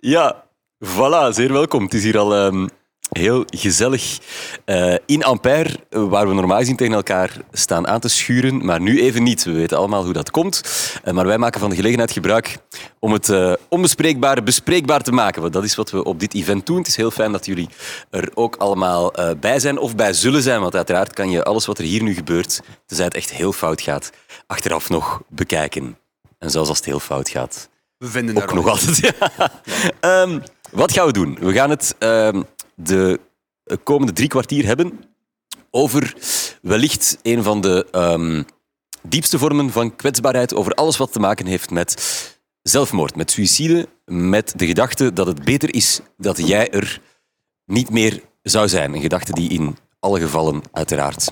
Ja, voilà, zeer welkom. Het is hier al ehm, heel gezellig eh, in Ampère, waar we normaal gezien tegen elkaar staan aan te schuren, maar nu even niet. We weten allemaal hoe dat komt. Eh, maar wij maken van de gelegenheid gebruik om het uh, onbespreekbare bespreekbaar te maken. Want dat is wat we op dit event doen. Het is heel fijn dat jullie er ook allemaal bij zijn of bij zullen zijn, want uiteraard kan je alles wat er hier nu gebeurt, tenzij het echt heel fout gaat, achteraf nog bekijken. En zelfs als het heel fout gaat. We vinden ook nog altijd. Ja. um, wat gaan we doen? We gaan het um, de komende drie kwartier hebben over wellicht een van de um, diepste vormen van kwetsbaarheid, over alles wat te maken heeft met zelfmoord, met suïcide, met de gedachte dat het beter is dat jij er niet meer zou zijn. Een gedachte die in alle gevallen uiteraard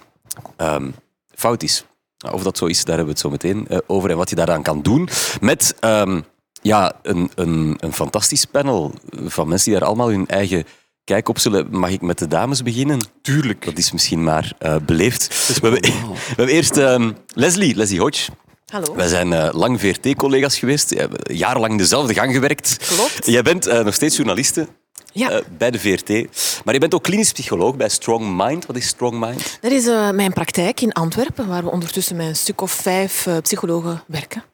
fout is. Of dat zo is, daar hebben we het zo meteen uh, over. En wat je daaraan kan doen met um, ja, een, een, een fantastisch panel van mensen die daar allemaal hun eigen kijk op zullen. Mag ik met de dames beginnen? Tuurlijk. Dat is misschien maar uh, beleefd. We hebben, we hebben, eerst um, Leslie, Leslie Hodge. Hallo. Wij zijn uh, lang VRT-collega's geweest, we hebben jarenlang dezelfde gang gewerkt. Klopt. Jij bent uh, nog steeds journaliste. Ja. Uh, bij de VRT. Maar je bent ook klinisch psycholoog bij Strong Mind. Wat is Strong Mind? Dat is uh, mijn praktijk in Antwerpen, waar we ondertussen met een stuk of vijf uh, psychologen werken.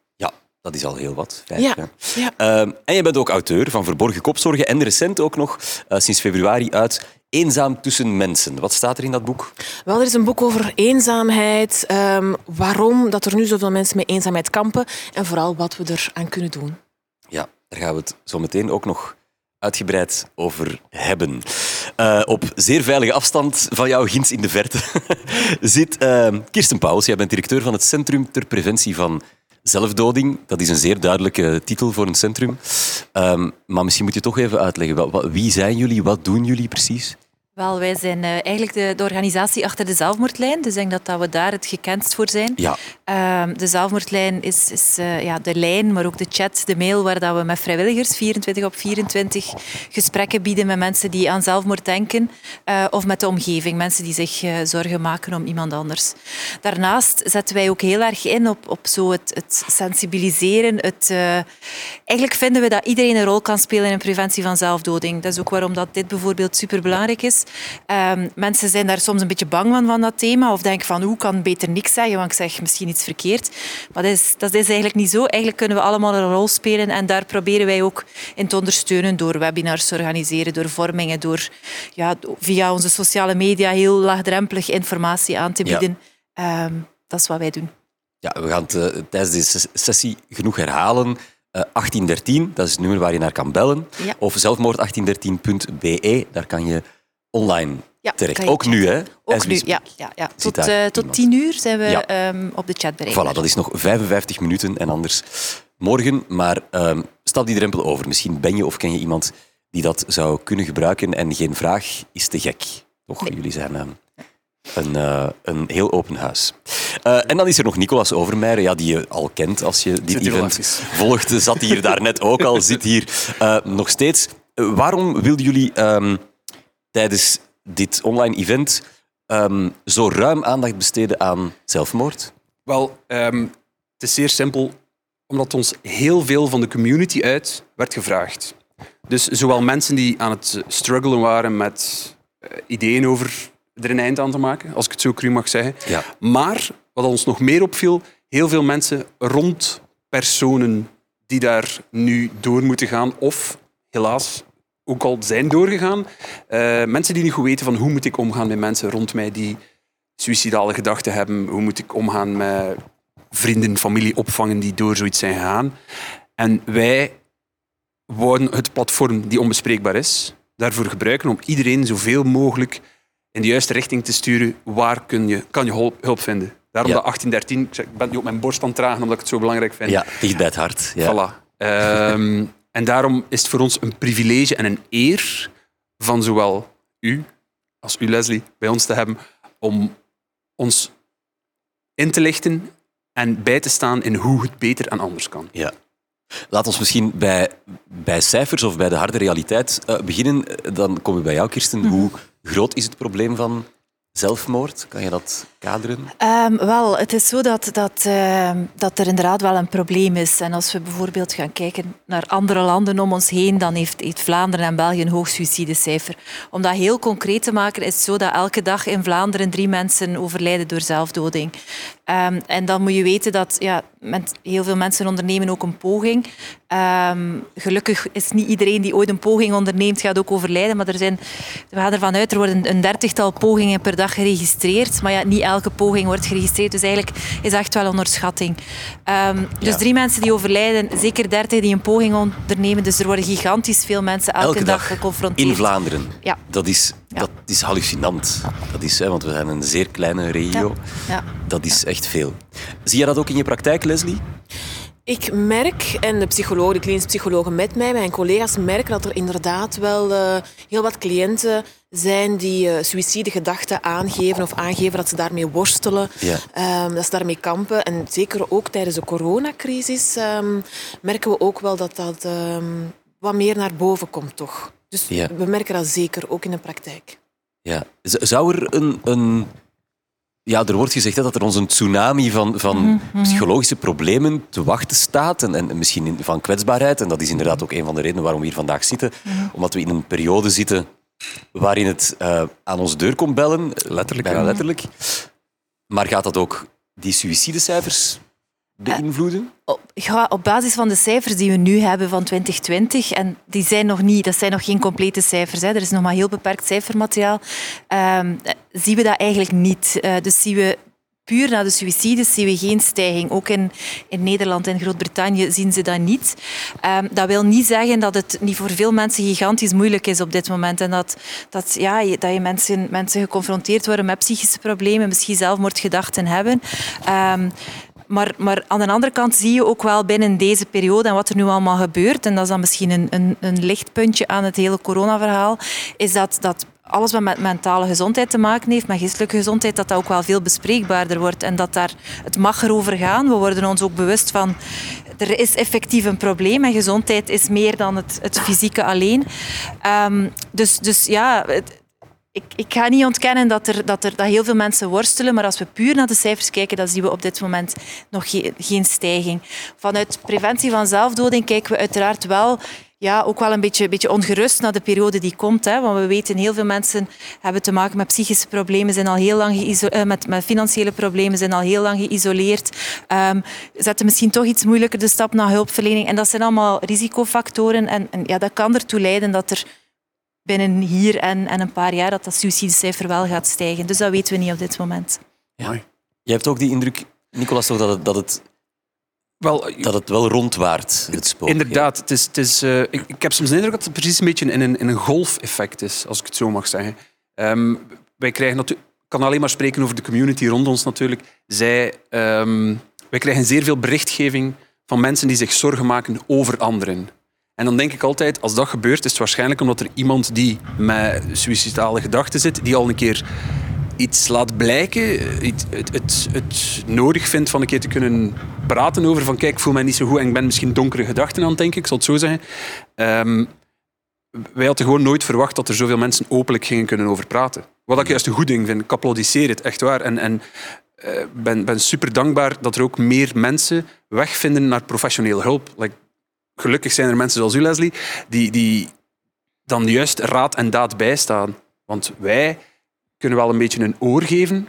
Dat is al heel wat. Vijf, ja. ja. Ehm, en je bent ook auteur van Verborgen Kopzorgen en recent ook nog, sinds februari, uit Eenzaam tussen mensen. Wat staat er in dat boek? Wel, er is een boek over eenzaamheid, um, waarom dat er nu zoveel mensen met eenzaamheid kampen en vooral wat we eraan kunnen doen. Ja, daar gaan we het zo meteen ook nog uitgebreid over hebben. Uh, op zeer veilige afstand van jou, ginds in de verte, zit uh, Kirsten Pauwels. Jij bent directeur van het Centrum ter Preventie van Zelfdoding. Dat is een zeer duidelijke titel voor een centrum. Um, maar misschien moet je toch even uitleggen. Wie zijn jullie? Wat doen jullie precies? Wel, wij zijn uh, eigenlijk de, de, organisatie achter de zelfmoordlijn. Dus ik denk dat, dat we daar het gekendst voor zijn. Ja. Uh, de zelfmoordlijn is, is uh, ja, de lijn, maar ook de chat, de mail, waar dat we met vrijwilligers 24 op 24 gesprekken bieden met mensen die aan zelfmoord denken. Uh, of met de omgeving, mensen die zich zorgen maken om iemand anders. Daarnaast zetten wij ook heel erg in op, op zo het, het sensibiliseren. Het, eigenlijk vinden we dat iedereen een rol kan spelen in preventie van zelfdoding. Dat is ook waarom dat dit bijvoorbeeld superbelangrijk is. Um, mensen zijn daar soms een beetje bang van, van dat thema. Of denken van, hoe kan beter niks zeggen, want ik zeg misschien iets verkeerd. Maar dat is, dat is eigenlijk niet zo. Eigenlijk kunnen we allemaal een rol spelen. En daar proberen wij ook in te ondersteunen door webinars te organiseren, door vormingen, door ja, via onze sociale media heel laagdrempelig informatie aan te bieden. Ja. Um, dat is wat wij doen. Ja, we gaan het uh, tijdens deze sessie genoeg herhalen. Uh, 1813, dat is het nummer waar je naar kan bellen. Ja. Of zelfmoord1813.be, daar kan je online ja, terecht. Ook nu, hè? Ook nu, ja. ja, ja. Tot, uh, tot tien uur zijn we ja. um, op de chat bereikbaar. Voilà, dat is nog 55 minuten en anders morgen. Maar um, stap die drempel over. Misschien ben je of ken je iemand die dat zou kunnen gebruiken en geen vraag is te gek. Toch? Nee. Jullie zijn um, een, uh, een heel open huis. Uh, en dan is er nog Nicolas Overmeijer, ja, die je al kent als je dit event volgt. Zat hier daarnet ook al, zit hier uh, nog steeds. waarom wilden jullie tijdens dit online event um, zo ruim aandacht besteden aan zelfmoord? Wel, um, het is zeer simpel, omdat ons heel veel van de community uit werd gevraagd. Dus zowel mensen die aan het struggelen waren met uh, ideeën over er een eind aan te maken, als ik het zo cru mag zeggen. Ja. Maar wat ons nog meer opviel, heel veel mensen rond personen die daar nu door moeten gaan of helaas ook al zijn doorgegaan. Uh, mensen die niet goed weten van hoe moet ik omgaan met mensen rond mij die suïcidale gedachten hebben. Hoe moet ik omgaan met vrienden, familie opvangen die door zoiets zijn gegaan. En wij wouden het platform die onbespreekbaar is, daarvoor gebruiken om iedereen zoveel mogelijk in de juiste richting te sturen. Waar kun je, kan je hulp, hulp vinden? Daarom Ja. dat 1813, ik ben nu op mijn borst aan het dragen omdat ik het zo belangrijk vind. Ja, dicht bij het hart. Ja. Voilà. Ehm, en daarom is het voor ons een privilege en een eer van zowel u als u, Leslie, bij ons te hebben om ons in te lichten en bij te staan in hoe het beter en anders kan. Ja. Laat ons misschien bij, bij cijfers of bij de harde realiteit eh, beginnen. Eh, Dan kom ik bij jou, Kirsten. Hoe groot is het probleem van zelfmoord? Kan je dat kaderen? Um, wel, het is zo dat, dat, uh, dat er inderdaad wel een probleem is. En als we bijvoorbeeld gaan kijken naar andere landen om ons heen, dan heeft, Vlaanderen en België een hoog suïcidecijfer. Om dat heel concreet te maken, is het zo dat elke dag in Vlaanderen drie mensen overlijden door zelfdoding. Um, en dan moet je weten dat ja, heel veel mensen ondernemen ook een poging. Um, gelukkig is niet iedereen die ooit een poging onderneemt, gaat ook overlijden. Maar er zijn, we gaan ervan uit, er worden een dertigtal pogingen per dag geregistreerd. Maar ja, niet elke poging wordt geregistreerd. Dus eigenlijk is echt wel onderschatting. Um, dus drie mensen die overlijden, zeker dertig die een poging ondernemen. Dus er worden gigantisch veel mensen elke, elke dag, geconfronteerd. In Vlaanderen. Ja. Dat is, dat is hallucinant. Dat is, hè, want we zijn een zeer kleine regio. Ja. Ja. Dat is echt veel. Zie je dat ook in je praktijk, Leslie? Ik merk, en de psychologen, de klinische psychologen met mij, mijn collega's, merken dat er inderdaad wel uh, heel wat cliënten zijn die uh, suïcidegedachten aangeven of aangeven dat ze daarmee worstelen, ja. um, dat ze daarmee kampen. En zeker ook tijdens de coronacrisis um, merken we ook wel dat dat um, wat meer naar boven komt, toch? Dus ja. we merken dat zeker ook in de praktijk. Ja. Zou er een, een ja, er wordt gezegd hè, dat er ons een tsunami van, van mm -hmm. psychologische problemen te wachten staat. En, en misschien van kwetsbaarheid. En dat is inderdaad ook een van de redenen waarom we hier vandaag zitten. Mhm. Mm -hmm. Omdat we in een periode zitten waarin het uh, aan onze deur komt bellen. Letterlijk. Bijna letterlijk. Maar gaat dat ook die suïcidecijfers beïnvloeden? Ja, op basis van de cijfers die we nu hebben van 2020, en die zijn nog niet, dat zijn nog geen complete cijfers, hè, er is nog maar heel beperkt cijfermateriaal, um, zien we dat eigenlijk niet. Uh, dus zien we puur naar de suïcides zien we geen stijging. Ook in, in Nederland en Groot-Brittannië zien ze dat niet. Um, dat wil niet zeggen dat het niet voor veel mensen gigantisch moeilijk is op dit moment. En dat, dat, ja, dat je mensen, mensen geconfronteerd worden met psychische problemen, misschien zelfmoordgedachten hebben. Um, maar, maar, aan de andere kant zie je ook wel binnen deze periode en wat er nu allemaal gebeurt, en dat is dan misschien een, een, een lichtpuntje aan het hele coronaverhaal, is dat, dat alles wat met mentale gezondheid te maken heeft, met geestelijke gezondheid, dat dat ook wel veel bespreekbaarder wordt en dat daar, het mag erover gaan. We worden ons ook bewust van, er is effectief een probleem en gezondheid is meer dan het, het fysieke alleen. Um, dus, dus ja... ik, ik, ga niet ontkennen dat er, dat er dat heel veel mensen worstelen, maar als we puur naar de cijfers kijken, dan zien we op dit moment nog geen, geen stijging. Vanuit preventie van zelfdoding kijken we uiteraard wel ja, ook wel een beetje, beetje ongerust naar de periode die komt. Hè, want we weten, heel veel mensen hebben te maken met psychische problemen, zijn al heel lang uh, met, met financiële problemen, zijn al heel lang geïsoleerd, um, zetten misschien toch iets moeilijker de stap naar hulpverlening. En dat zijn allemaal risicofactoren. En, en ja, dat kan ertoe leiden dat er binnen hier en, en een paar jaar dat dat suïcidecijfer wel gaat stijgen. Dus dat weten we niet op dit moment. Ja. Je hebt ook die indruk, Nicolas, toch, dat het, dat het, wel, dat het wel rondwaart, het spook. Inderdaad. Het is, het is, uh, ik, ik, heb soms de indruk dat het precies een beetje in een, in een golfeffect is, als ik het zo mag zeggen. Um, wij krijgen natuurlijk... Ik kan alleen maar spreken over de community rond ons natuurlijk. Zij, um, wij krijgen zeer veel berichtgeving van mensen die zich zorgen maken over anderen. En dan denk ik altijd, als dat gebeurt, is het waarschijnlijk omdat er iemand die met suïcidale gedachten zit, die al een keer iets laat blijken, het, het, het, nodig vindt van een keer te kunnen praten over van kijk, ik voel mij niet zo goed en ik ben misschien donkere gedachten aan het denken, ik zal het zo zeggen. Um, wij hadden gewoon nooit verwacht dat er zoveel mensen openlijk gingen kunnen over praten. Wat ik juist een goed ding vind. Ik applaudisseer het, echt waar. En, en uh, ben, ben super dankbaar dat er ook meer mensen wegvinden naar professionele hulp. Like, gelukkig zijn er mensen zoals u, Leslie, die, die dan juist raad en daad bijstaan. Want wij kunnen wel een beetje een oor geven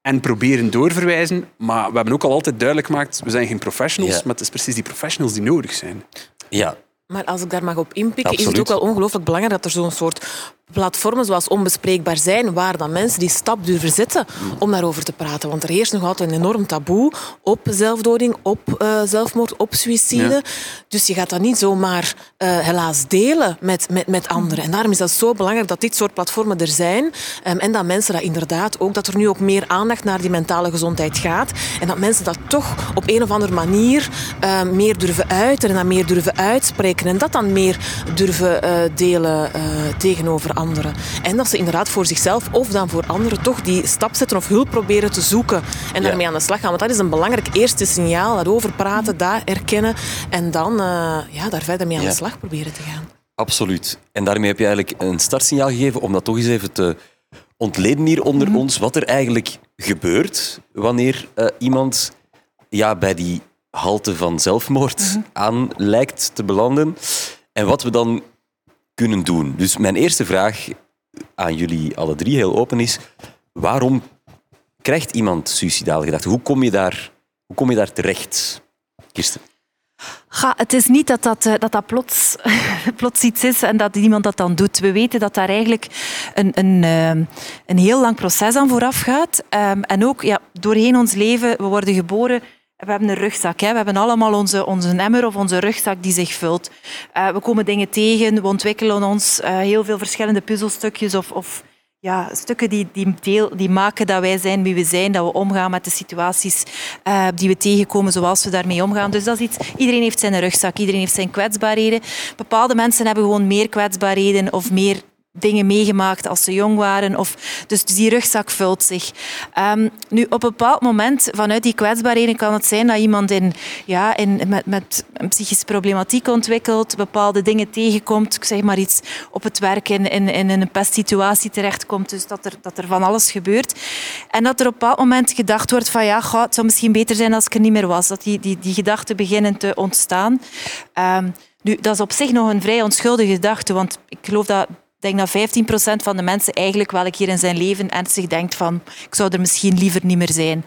en proberen doorverwijzen, maar we hebben ook al altijd duidelijk gemaakt, we zijn geen professionals, Ja. maar het is precies die professionals die nodig zijn. Ja, Maar als ik daar mag op inpikken, is het ook wel ongelooflijk belangrijk dat er zo'n soort platformen zoals Onbespreekbaar zijn, waar dan mensen die stap durven zetten om daarover te praten. Want er heerst nog altijd een enorm taboe op zelfdoding, op eh, zelfmoord, op suïcide. Ja. Dus je gaat dat niet zomaar eh, helaas delen met, met, met anderen. En daarom is dat zo belangrijk dat dit soort platformen er zijn. Ehm, en dat mensen dat inderdaad ook, dat er nu ook meer aandacht naar die mentale gezondheid gaat. En dat mensen dat toch op een of andere manier eh, meer durven uiten en dat meer durven uitspreken. En dat dan meer durven eh, delen tegenover anderen. En dat ze inderdaad voor zichzelf of dan voor anderen toch die stap zetten of hulp proberen te zoeken. En Ja. daarmee aan de slag gaan. Want dat is een belangrijk eerste signaal. Daarover praten, dat erkennen. En dan eh, ja, daar verder mee aan Ja. de slag proberen te gaan. absoluut. En daarmee heb je eigenlijk een startsignaal gegeven om dat toch eens even te ontleden hier onder ons wat er eigenlijk gebeurt wanneer eh, iemand ja, bij die halte van zelfmoord aan lijkt te belanden. En wat we dan kunnen doen. Dus mijn eerste vraag aan jullie alle drie heel open is: waarom krijgt iemand suïcidale gedachten? Hoe kom je daar, hoe kom je daar terecht? Kirsten. Ga, het is niet dat dat, eh, dat, dat plots, plots iets is en dat iemand dat dan doet. We weten dat daar eigenlijk een, een, eh, een heel lang proces aan vooraf gaat. Ehm, en ook ja, doorheen ons leven, we worden geboren we hebben een rugzak. Hè. We hebben allemaal onze, onze emmer of onze rugzak die zich vult. Uh, we komen dingen tegen, we ontwikkelen ons uh, heel veel verschillende puzzelstukjes of, of ja, stukken die, die, deel, die maken dat wij zijn wie we zijn, dat we omgaan met de situaties uh, die we tegenkomen, zoals we daarmee omgaan. Dus dat is iets, iedereen heeft zijn rugzak, iedereen heeft zijn kwetsbaarheden. Bepaalde mensen hebben gewoon meer kwetsbaarheden of meer dingen meegemaakt als ze jong waren. Of, dus die rugzak vult zich. Um, nu, op een bepaald moment, vanuit die kwetsbaarheden, kan het zijn dat iemand in, ja, in, met, met een psychische problematiek ontwikkelt, bepaalde dingen tegenkomt, ik zeg maar iets, op het werk in, in, in een pestsituatie terechtkomt, dus dat er, dat er van alles gebeurt. En dat er op een bepaald moment gedacht wordt van ja, goh, het zou misschien beter zijn als ik er niet meer was. Dat die, die, die gedachten beginnen te ontstaan. Um, nu, dat is op zich nog een vrij onschuldige gedachte, want ik geloof dat denk dat 15% van de mensen eigenlijk wel een keer in zijn leven ernstig denkt van ik zou er misschien liever niet meer zijn.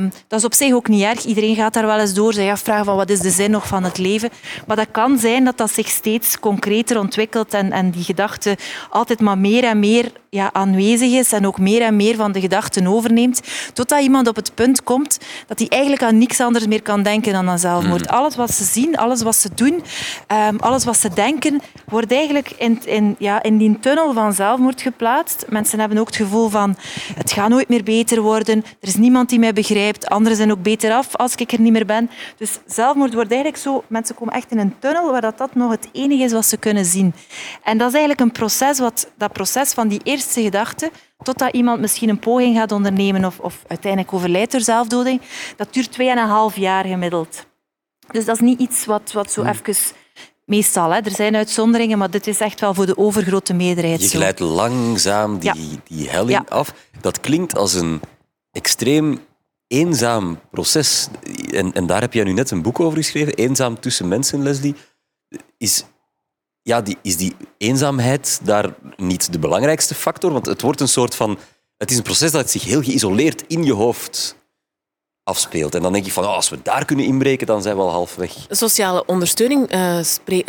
Um, dat is op zich ook niet erg. Iedereen gaat daar wel eens door, zich afvragen van wat is de zin nog van het leven. Maar dat kan zijn dat dat zich steeds concreter ontwikkelt en, en die gedachte altijd maar meer en meer ja, aanwezig is en ook meer en meer van de gedachten overneemt, totdat iemand op het punt komt dat hij eigenlijk aan niks anders meer kan denken dan aan zelfmoord. Mm. Alles wat ze zien, alles wat ze doen, um, alles wat ze denken, wordt eigenlijk in, in, ja, in die tunnel van zelfmoord geplaatst. Mensen hebben ook het gevoel van het gaat nooit meer beter worden, er is niemand die mij begrijpt, anderen zijn ook beter af als ik er niet meer ben. Dus zelfmoord wordt eigenlijk zo, mensen komen echt in een tunnel waar dat, dat nog het enige is wat ze kunnen zien. En dat is eigenlijk een proces, wat, dat proces van die eerste gedachte, totdat iemand misschien een poging gaat ondernemen of, of uiteindelijk overlijdt door zelfdoding, dat duurt 2,5 jaar gemiddeld. Dus dat is niet iets wat, wat zo hmm. even Meestal, hè. er zijn uitzonderingen, maar dit is echt wel voor de overgrote meerderheid Je glijdt langzaam die, ja. die helling af. Dat klinkt als een extreem eenzaam proces. En, en daar heb jij nu net een boek over geschreven, Eenzaam tussen mensen, Leslie. Is, ja, die, is die eenzaamheid daar niet de belangrijkste factor? Want het wordt een soort van... Het is een proces dat zich heel geïsoleerd in je hoofd afspeelt. En dan denk ik van, oh, als we daar kunnen inbreken, dan zijn we al halfweg. Sociale ondersteuning uh,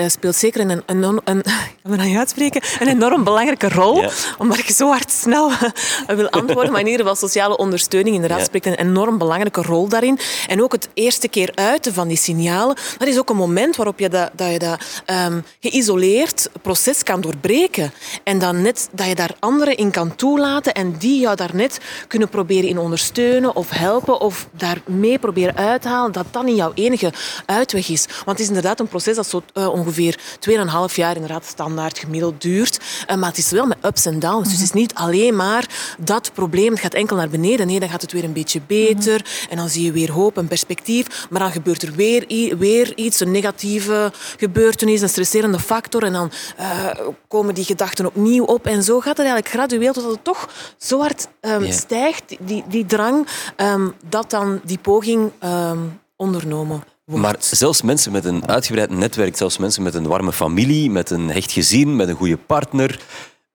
speelt zeker een, een, een, een, uitspreken, een enorm belangrijke rol. Ja. Omdat ik zo hard snel wil antwoorden. Maar in ieder geval, sociale ondersteuning inderdaad ja. spreekt een enorm belangrijke rol daarin. En ook het eerste keer uiten van die signalen, dat is ook een moment waarop je dat, dat, je dat um, geïsoleerd proces kan doorbreken. En dan net dat je daar anderen in kan toelaten en die jou daar net kunnen proberen in ondersteunen of helpen of daar mee proberen uit te halen, dat dat niet jouw enige uitweg is. Want het is inderdaad een proces dat zo uh, ongeveer 2,5 jaar inderdaad standaard gemiddeld duurt. Uh, maar het is wel met ups en downs. Dus het is niet alleen maar dat probleem, het gaat enkel naar beneden. Nee, dan gaat het weer een beetje beter. En dan zie je weer hoop en perspectief. Maar dan gebeurt er weer, weer iets, een negatieve gebeurtenis, een stresserende factor. En dan uh, komen die gedachten opnieuw op. En zo gaat het eigenlijk gradueel totdat het toch zo hard um, ehm, yeah. stijgt, die, die drang, um, dat dan die poging um, ondernomen wordt. Maar zelfs mensen met een uitgebreid netwerk, zelfs mensen met een warme familie, met een hecht gezin, met een goede partner,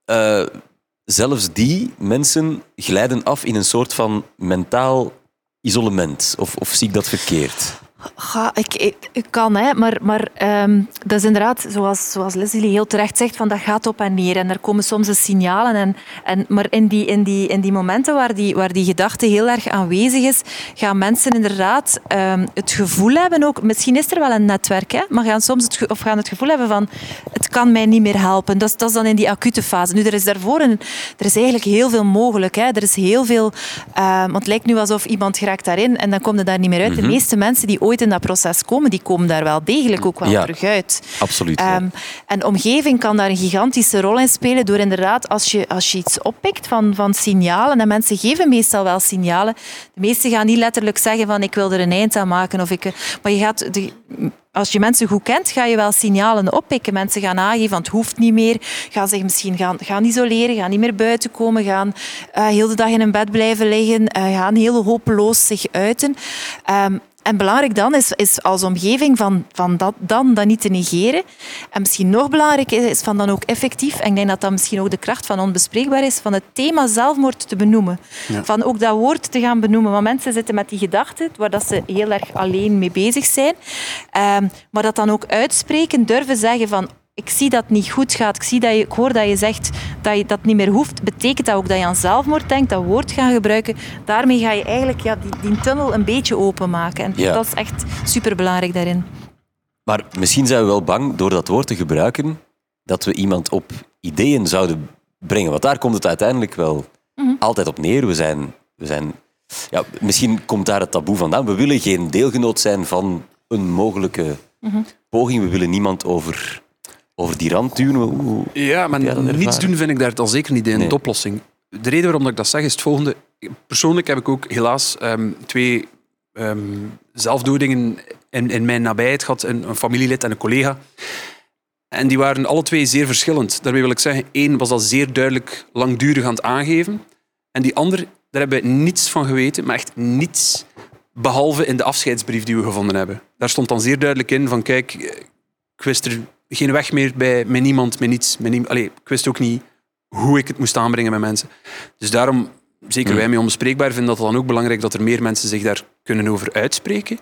uh, zelfs die mensen glijden af in een soort van mentaal isolement. Of, of zie ik dat verkeerd? Ja, ik, ik, kan, hè, maar, maar um, dat is inderdaad, zoals, zoals Leslie heel terecht zegt, van dat gaat op en neer. En er komen soms de signalen. En, en, maar in die, in, die, in die momenten waar die, waar die gedachte heel erg aanwezig is, gaan mensen inderdaad um, het gevoel hebben ook... Misschien is er wel een netwerk, hè, maar gaan soms het, of gaan het gevoel hebben van het kan mij niet meer helpen. Dat is, dat is dan in die acute fase. Nu, er is daarvoor een, er is eigenlijk heel veel mogelijk. Hè. Er is heel veel... Um, want het lijkt nu alsof iemand geraakt daarin en dan komt het daar niet meer uit. De mhm. meeste mensen die ooit ooit in dat proces komen, die komen daar wel degelijk ook wel ja, terug uit. Absoluut. Um, en omgeving kan daar een gigantische rol in spelen door inderdaad, als je, als je iets oppikt van, van signalen, en mensen geven meestal wel signalen, de meesten gaan niet letterlijk zeggen van ik wil er een eind aan maken, of ik, maar je gaat... De, als je mensen goed kent, ga je wel signalen oppikken. Mensen gaan aangeven van het hoeft niet meer. Gaan zich misschien gaan, gaan isoleren, gaan niet meer buiten komen, gaan uh, heel de dag in een bed blijven liggen, uh, gaan heel hopeloos zich uiten. Um, en belangrijk dan is, is als omgeving van, van dat, dan dat niet te negeren. En misschien nog belangrijker is van dan ook effectief, en ik denk dat dat misschien ook de kracht van onbespreekbaar is, van het thema zelfmoord te benoemen. Van ook dat woord te gaan benoemen. Want mensen zitten met die gedachten, waar dat ze heel erg alleen mee bezig zijn. Um, maar dat dan ook uitspreken, durven zeggen van ik zie dat het niet goed gaat. Ik, zie dat je, ik hoor dat je zegt dat je dat niet meer hoeft. Betekent dat ook dat je aan zelfmoord denkt, dat woord gaan gebruiken? Daarmee ga je eigenlijk ja, die, die tunnel een beetje openmaken. En dat is echt superbelangrijk daarin. Maar misschien zijn we wel bang door dat woord te gebruiken dat we iemand op ideeën zouden brengen. Want daar komt het uiteindelijk wel mhm. altijd op neer. We zijn, we zijn, ja, misschien komt daar het taboe vandaan. We willen geen deelgenoot zijn van een mogelijke mhm. poging. We willen niemand over over die rand duwen? ja, maar niets doen vind ik daar al zeker niet in nee. de oplossing. De reden waarom ik dat zeg is het volgende. Persoonlijk heb ik ook helaas ehm, twee um, zelfdodingen in, in mijn nabijheid gehad. Een, een familielid en een collega. En die waren alle twee zeer verschillend. Daarmee wil ik zeggen, één was al zeer duidelijk langdurig aan het aangeven. En die ander, daar hebben we niets van geweten, maar echt niets. Behalve in de afscheidsbrief die we gevonden hebben. Daar stond dan zeer duidelijk in van, kijk, ik wist er geen weg meer bij met niemand, met niets. Met nie, Allee, ik wist ook niet hoe ik het moest aanbrengen met mensen. Dus daarom, zeker wij mee onbespreekbaar, vinden dat het dan ook belangrijk dat er meer mensen zich daar kunnen over uitspreken.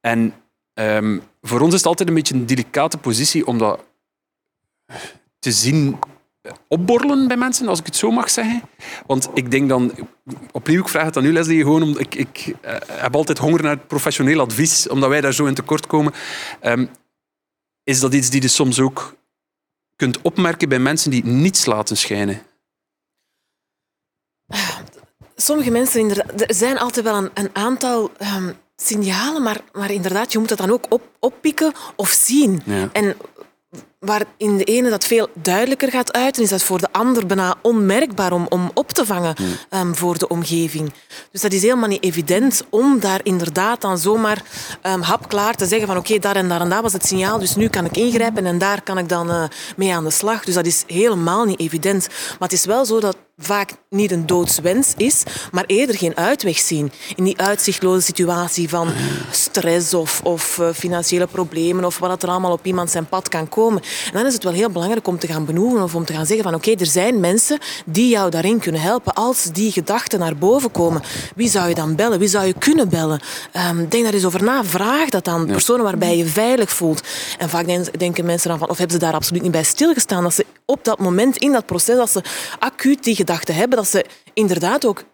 En um, voor ons is het altijd een beetje een delicate positie om dat te zien opborrelen bij mensen, als ik het zo mag zeggen. Want ik denk dan, opnieuw, ik vraag het aan u Leslie, gewoon om, ik, ik uh, heb altijd honger naar professioneel advies, omdat wij daar zo in tekort komen. Um, is dat iets die je soms ook kunt opmerken bij mensen die niets laten schijnen? Sommige mensen, er zijn altijd wel een, een aantal um, signalen, maar, maar inderdaad, je moet dat dan ook op, oppikken of zien. En waar in de ene dat veel duidelijker gaat uiten, is dat voor de ander bijna onmerkbaar om, om op te vangen um, voor de omgeving. Dus dat is helemaal niet evident om daar inderdaad dan zomaar um, hapklaar te zeggen van oké, daar en daar en daar was het signaal, dus nu kan ik ingrijpen en daar kan ik dan uh, mee aan de slag. Dus dat is helemaal niet evident. Maar het is wel zo dat vaak niet een doodswens is, maar eerder geen uitweg zien. In die uitzichtloze situatie van stress of, of uh, financiële problemen of wat er allemaal op iemand zijn pad kan komen. En dan is het wel heel belangrijk om te gaan benoemen of om te gaan zeggen van oké, okay, er zijn mensen die jou daarin kunnen helpen. Als die gedachten naar boven komen, wie zou je dan bellen? Wie zou je kunnen bellen? Um, denk daar eens over na. Vraag dat aan personen waarbij je veilig voelt. En vaak denken mensen dan van, of hebben ze daar absoluut niet bij stilgestaan, dat ze op dat moment, in dat proces, dat ze acuut die gedachten hebben, dat ze inderdaad ook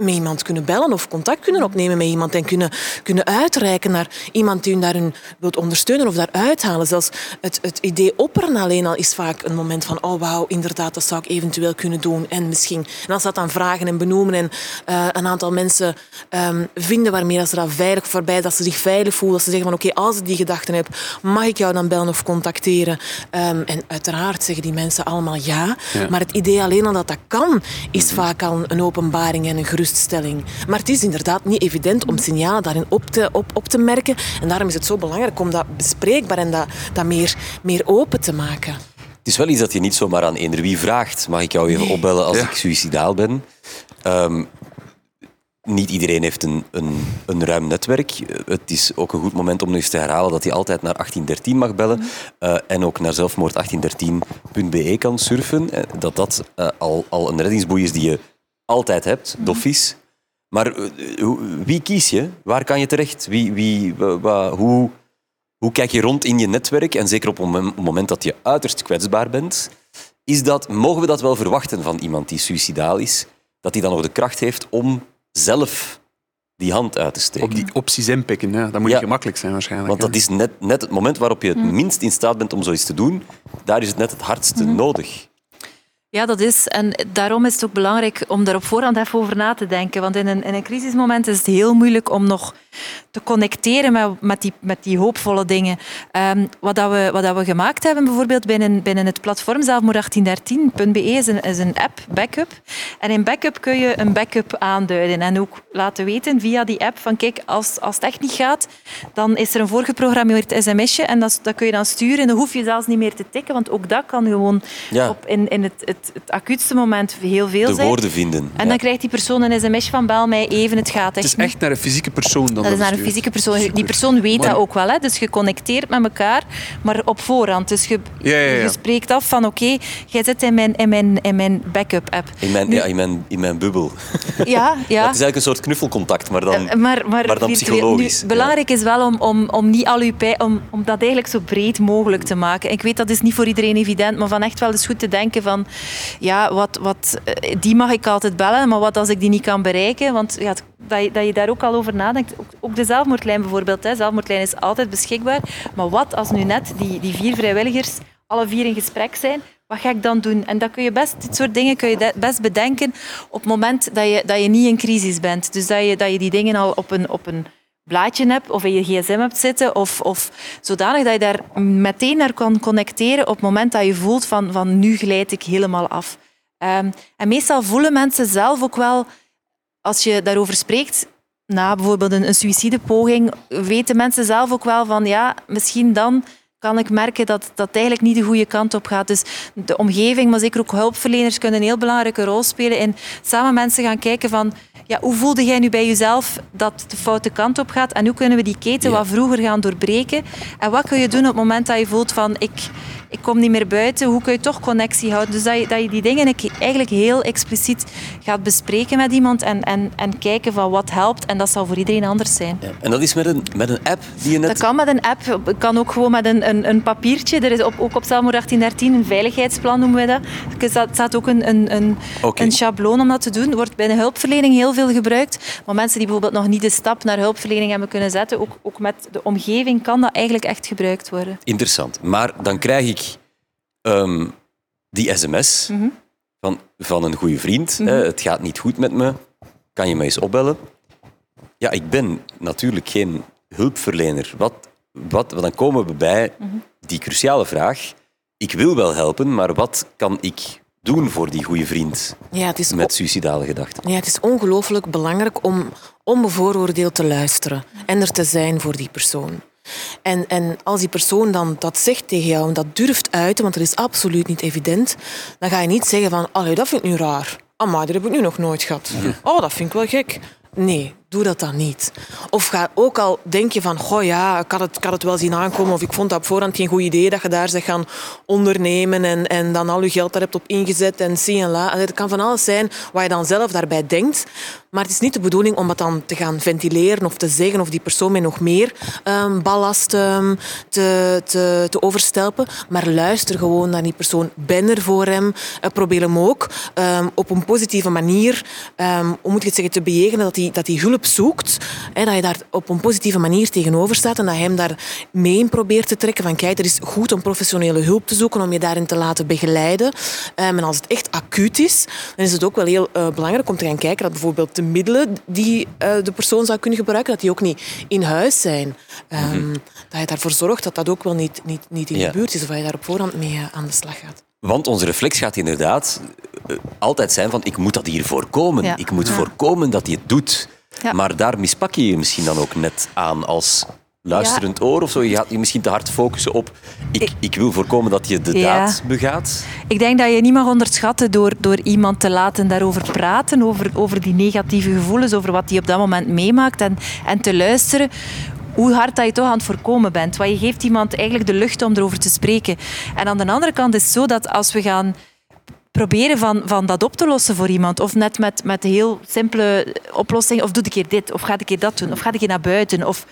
met iemand kunnen bellen of contact kunnen opnemen met iemand en kunnen, kunnen uitreiken naar iemand die hun daarin wilt ondersteunen of daar uithalen. Zelfs het, het idee opperen alleen al is vaak een moment van oh wauw, inderdaad, dat zou ik eventueel kunnen doen en misschien. En als dat dan vragen en benoemen en uh, een aantal mensen um, vinden waarmee ze daar veilig voorbij, dat ze zich veilig voelen, dat ze zeggen van oké, okay, als ik die gedachten heb, mag ik jou dan bellen of contacteren? Um, en uiteraard zeggen die mensen allemaal ja, ja, maar het idee alleen al dat dat kan, is vaak al een openbaring en een gerust maar het is inderdaad niet evident om signalen daarin op te, op, op te merken. En daarom is het zo belangrijk om dat bespreekbaar en dat, dat meer, meer open te maken. Het is wel iets dat je niet zomaar aan eender wie vraagt. Mag ik jou even opbellen als ik suicidaal ben? Um, niet iedereen heeft een, een, een, ruim netwerk. Het is ook een goed moment om nog eens te herhalen dat je altijd naar 1813 mag bellen uh, en ook naar zelfmoord1813.be kan surfen. Eh, dat dat uh, al, al een reddingsboei is die je altijd hebt, mm doffies. Maar eh, wie kies je? Waar kan je terecht? Wie, wie, hoe, hoe kijk je rond in je netwerk? En zeker op het moment dat je uiterst kwetsbaar bent, is dat, mogen we dat wel verwachten van iemand die suicidaal is? Dat hij dan nog de kracht heeft om zelf die hand uit te steken. Op die opties inpikken, ja. dat moet ja. gemakkelijk zijn waarschijnlijk. Want dat is net, net het moment waarop je het minst in staat bent om zoiets te doen. Daar is het net het hardste nodig. Ja, dat is. En daarom is het ook belangrijk om daar op voorhand even over na te denken. Want in een, in een crisismoment is het heel moeilijk om nog te connecteren met, met, die, met die hoopvolle dingen. Um, wat, dat we, wat dat we gemaakt hebben, bijvoorbeeld binnen, binnen het platform zelfmoord1813.be, is een, is een app, Backup. En in Backup kun je een backup aanduiden en ook laten weten via die app van kijk, als, als het echt niet gaat, dan is er een voorgeprogrammeerd sms'je en dat, dat kun je dan sturen. En dan hoef je zelfs niet meer te tikken, want ook dat kan gewoon Ja. op, in, in het, het, het acuutste moment heel veel De zijn. woorden vinden. En Ja. dan krijgt die persoon een sms'je van bel mij even, het gaat Het echt is niet. echt naar een fysieke persoon dan Dat is naar een fysieke persoon. Die persoon weet Maar- dat ook wel. Hè? Dus je connecteert met elkaar, maar op voorhand. Dus je, Ja, ja, ja. je spreekt af van oké, jij zit in mijn, in mijn, in mijn backup-app. In mijn, Nu- ja, in, mijn, in mijn bubbel. Ja, Ja, het is eigenlijk een soort knuffelcontact, maar dan... Eh, maar, maar, maar dan psychologisch, Nu, belangrijk is wel om, om, om, niet al uw pijn, om, om dat eigenlijk zo breed mogelijk te maken. Ik weet dat is niet voor iedereen evident, maar van echt wel eens goed te denken van ja, wat, wat, eh, die mag ik altijd bellen, maar wat als ik die niet kan bereiken? Want ja, dat, je, dat je daar ook al over nadenkt. Ook, ook de zelfmoordlijn bijvoorbeeld. Hè. Zelfmoordlijn is altijd beschikbaar. Maar wat als nu net die, die vier vrijwilligers alle vier in gesprek zijn? Wat ga ik dan doen? En dat kun je best, dit soort dingen kun je best bedenken op het moment dat je, dat je niet in crisis bent. Dus dat je, dat je die dingen al op een, op een blaadje hebt of in je gsm hebt zitten. Of, of zodanig dat je daar meteen naar kan connecteren op het moment dat je voelt van, van nu glijd ik helemaal af. Ehm, en meestal voelen mensen zelf ook wel, als je daarover spreekt, na bijvoorbeeld een, een suïcidepoging, weten mensen zelf ook wel van ja, misschien dan kan ik merken dat dat eigenlijk niet de goede kant op gaat. Dus de omgeving, maar zeker ook hulpverleners kunnen een heel belangrijke rol spelen in samen mensen gaan kijken van ja, hoe voelde jij nu bij jezelf dat de foute kant op gaat en hoe kunnen we die keten Ja. wat vroeger gaan doorbreken en wat kun je doen op het moment dat je voelt van ik, ik kom niet meer buiten, hoe kun je toch connectie houden? Dus dat je, dat je die dingen eigenlijk heel expliciet gaat bespreken met iemand en, en, en kijken van wat helpt en dat zal voor iedereen anders zijn. Ja. En dat is met een, met een app die je net... Dat kan met een app, het kan ook gewoon met een, een, een papiertje. Er is op, ook op Zelmoord 1813 een veiligheidsplan, noemen we dat. Er staat- staat ook een, een, een, een schabloon om dat te doen. Wordt bij de hulpverlening heel veel gebruikt. Maar mensen die bijvoorbeeld nog niet de stap naar hulpverlening hebben kunnen zetten, ook, ook met de omgeving, kan dat eigenlijk echt gebruikt worden. Interessant. Maar dan krijg ik ehm, die sms Mhm. van, van een goede vriend. hè, het gaat niet goed met me. Kan je mij eens opbellen? Ja, ik ben natuurlijk geen hulpverlener. Wat, wat, dan komen we bij Mhm. die cruciale vraag. Ik wil wel helpen, maar wat kan ik doen voor die goede vriend Ja, het is met suïcidale gedachten? Ja, het is ongelooflijk belangrijk om onbevooroordeeld te luisteren en er te zijn voor die persoon. En, en als die persoon dan dat zegt tegen jou en dat durft uiten, want dat is absoluut niet evident, dan ga je niet zeggen van, allee, dat vind ik nu raar. Amai, dat heb ik nu nog nooit gehad. Oh, dat vind ik wel gek. Nee, doe dat dan niet. Of ga ook al denk je van, goh ja, ik had, het, had het wel zien aankomen, of ik vond dat op voorhand geen goed idee dat je daar zegt gaan ondernemen en, en dan al je geld daar hebt op ingezet en zie en la. Het kan van alles zijn wat je dan zelf daarbij denkt. Maar het is niet de bedoeling om het dan te gaan ventileren of te zeggen of die persoon mij nog meer ehm, ballast ehm, te, te, te overstelpen. Maar luister gewoon naar die persoon. Ben er voor hem. Eh, probeer hem ook ehm, op een positieve manier, hoe moet ik het zeggen, te bejegenen dat hij, dat hij hulp zoekt. Hè, dat je daar op een positieve manier tegenover staat en dat je hem daar mee in probeert te trekken. Van kijk, het is goed om professionele hulp te zoeken, om je daarin te laten begeleiden. Ehm, en als het echt acuut is, dan is het ook wel heel eh, belangrijk om te gaan kijken dat bijvoorbeeld de middelen die eh, de persoon zou kunnen gebruiken, dat die ook niet in huis zijn. Ehm, Dat je daarvoor zorgt dat dat ook wel niet, niet, niet in Ja. de buurt is, of dat je daar op voorhand mee eh, aan de slag gaat. Want onze reflex gaat inderdaad altijd zijn van ik moet dat hier voorkomen. Ja. Ik moet Ja. voorkomen dat hij het doet. Ja. Maar daar mispak je je misschien dan ook net aan als luisterend oor of zo. Je gaat je misschien te hard focussen op ik, ik wil voorkomen dat je de Ja. daad begaat. Ik denk dat je niet mag onderschatten door, door iemand te laten daarover praten, over, over die negatieve gevoelens, over wat hij op dat moment meemaakt en, en te luisteren hoe hard dat je toch aan het voorkomen bent. Want je geeft iemand eigenlijk de lucht om erover te spreken. En aan de andere kant is het zo dat als we gaan proberen van, van dat op te lossen voor iemand. Of net met, met heel simpele oplossingen. Of doe een keer dit, of ga een keer dat doen. Of ga een keer naar buiten. Of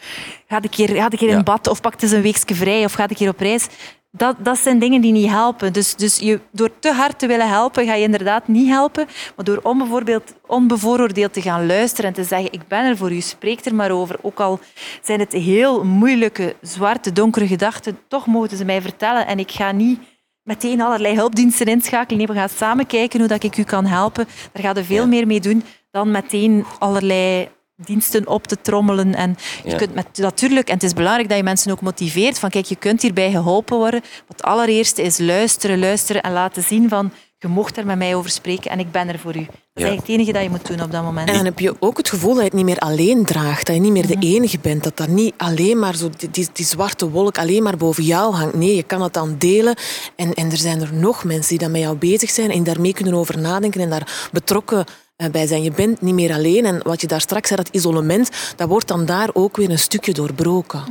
ga een keer, ga een keer in Ja. bad. Of pak eens een weekje vrij. Of ga een keer op reis. Dat, dat zijn dingen die niet helpen. Dus, dus je, door te hard te willen helpen, ga je inderdaad niet helpen. Maar door onbevoordeeld, onbevooroordeeld te gaan luisteren en te zeggen ik ben er voor u, spreek er maar over. Ook al zijn het heel moeilijke, zwarte, donkere gedachten, toch mogen ze mij vertellen. En ik ga niet meteen allerlei hulpdiensten inschakelen. Nee, we gaan samen kijken hoe dat ik u kan helpen. Daar gaat er veel Ja. meer mee doen dan meteen allerlei diensten op te trommelen. En je Ja. kunt met, natuurlijk, en het is belangrijk dat je mensen ook motiveert, van kijk, je kunt hierbij geholpen worden. Het allereerste is luisteren, luisteren en laten zien van je mocht er met mij over spreken en ik ben er voor u. Dat is Ja. eigenlijk het enige dat je moet doen op dat moment. En dan heb je ook het gevoel dat je het niet meer alleen draagt. Dat je niet meer Mhm. de enige bent. Dat dat niet alleen maar zo die, die, die zwarte wolk alleen maar boven jou hangt. Nee, je kan het dan delen. En, en er zijn er nog mensen die dan met jou bezig zijn en daarmee kunnen over nadenken en daar betrokken eh, bij zijn. Je bent niet meer alleen. En wat je daar straks zei, dat isolement, dat wordt dan daar ook weer een stukje doorbroken.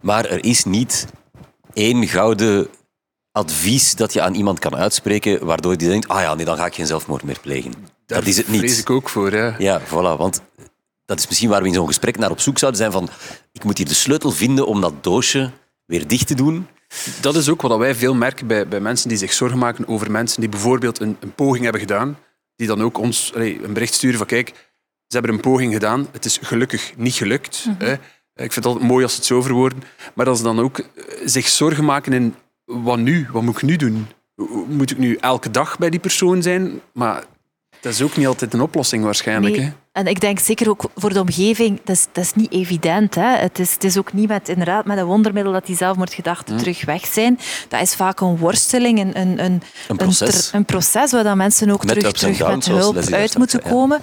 Maar er is niet één gouden advies dat je aan iemand kan uitspreken waardoor die denkt, ah ja, nee, dan ga ik geen zelfmoord meer plegen. dat is het vrees niet. ik ook voor. Hè. Ja, voilà. Want dat is misschien waar we in zo'n gesprek naar op zoek zouden zijn van ik moet hier de sleutel vinden om dat doosje weer dicht te doen. Dat is ook wat wij veel merken bij, bij mensen die zich zorgen maken over mensen die bijvoorbeeld een, een poging hebben gedaan, die dan ook ons allee, een bericht sturen van kijk, ze hebben een poging gedaan, het is gelukkig niet gelukt. hè. Ik vind het altijd mooi als ze het zo verwoorden. Maar als ze dan ook eh, zich zorgen maken in wat nu? Wat moet ik nu doen? Moet ik nu elke dag bij die persoon zijn? Maar dat is ook niet altijd een oplossing waarschijnlijk. Nee. Hè? En ik denk zeker ook voor de omgeving, dat is, dat is niet evident. Hè? Het, is, het is ook niet met, inderdaad, met een wondermiddel dat die zelfmoordgedachten terug weg zijn. Dat is vaak een worsteling, een, een, een, Een proces. een proces waar dan mensen ook Met terug, terug met hulp uit moeten ja. komen.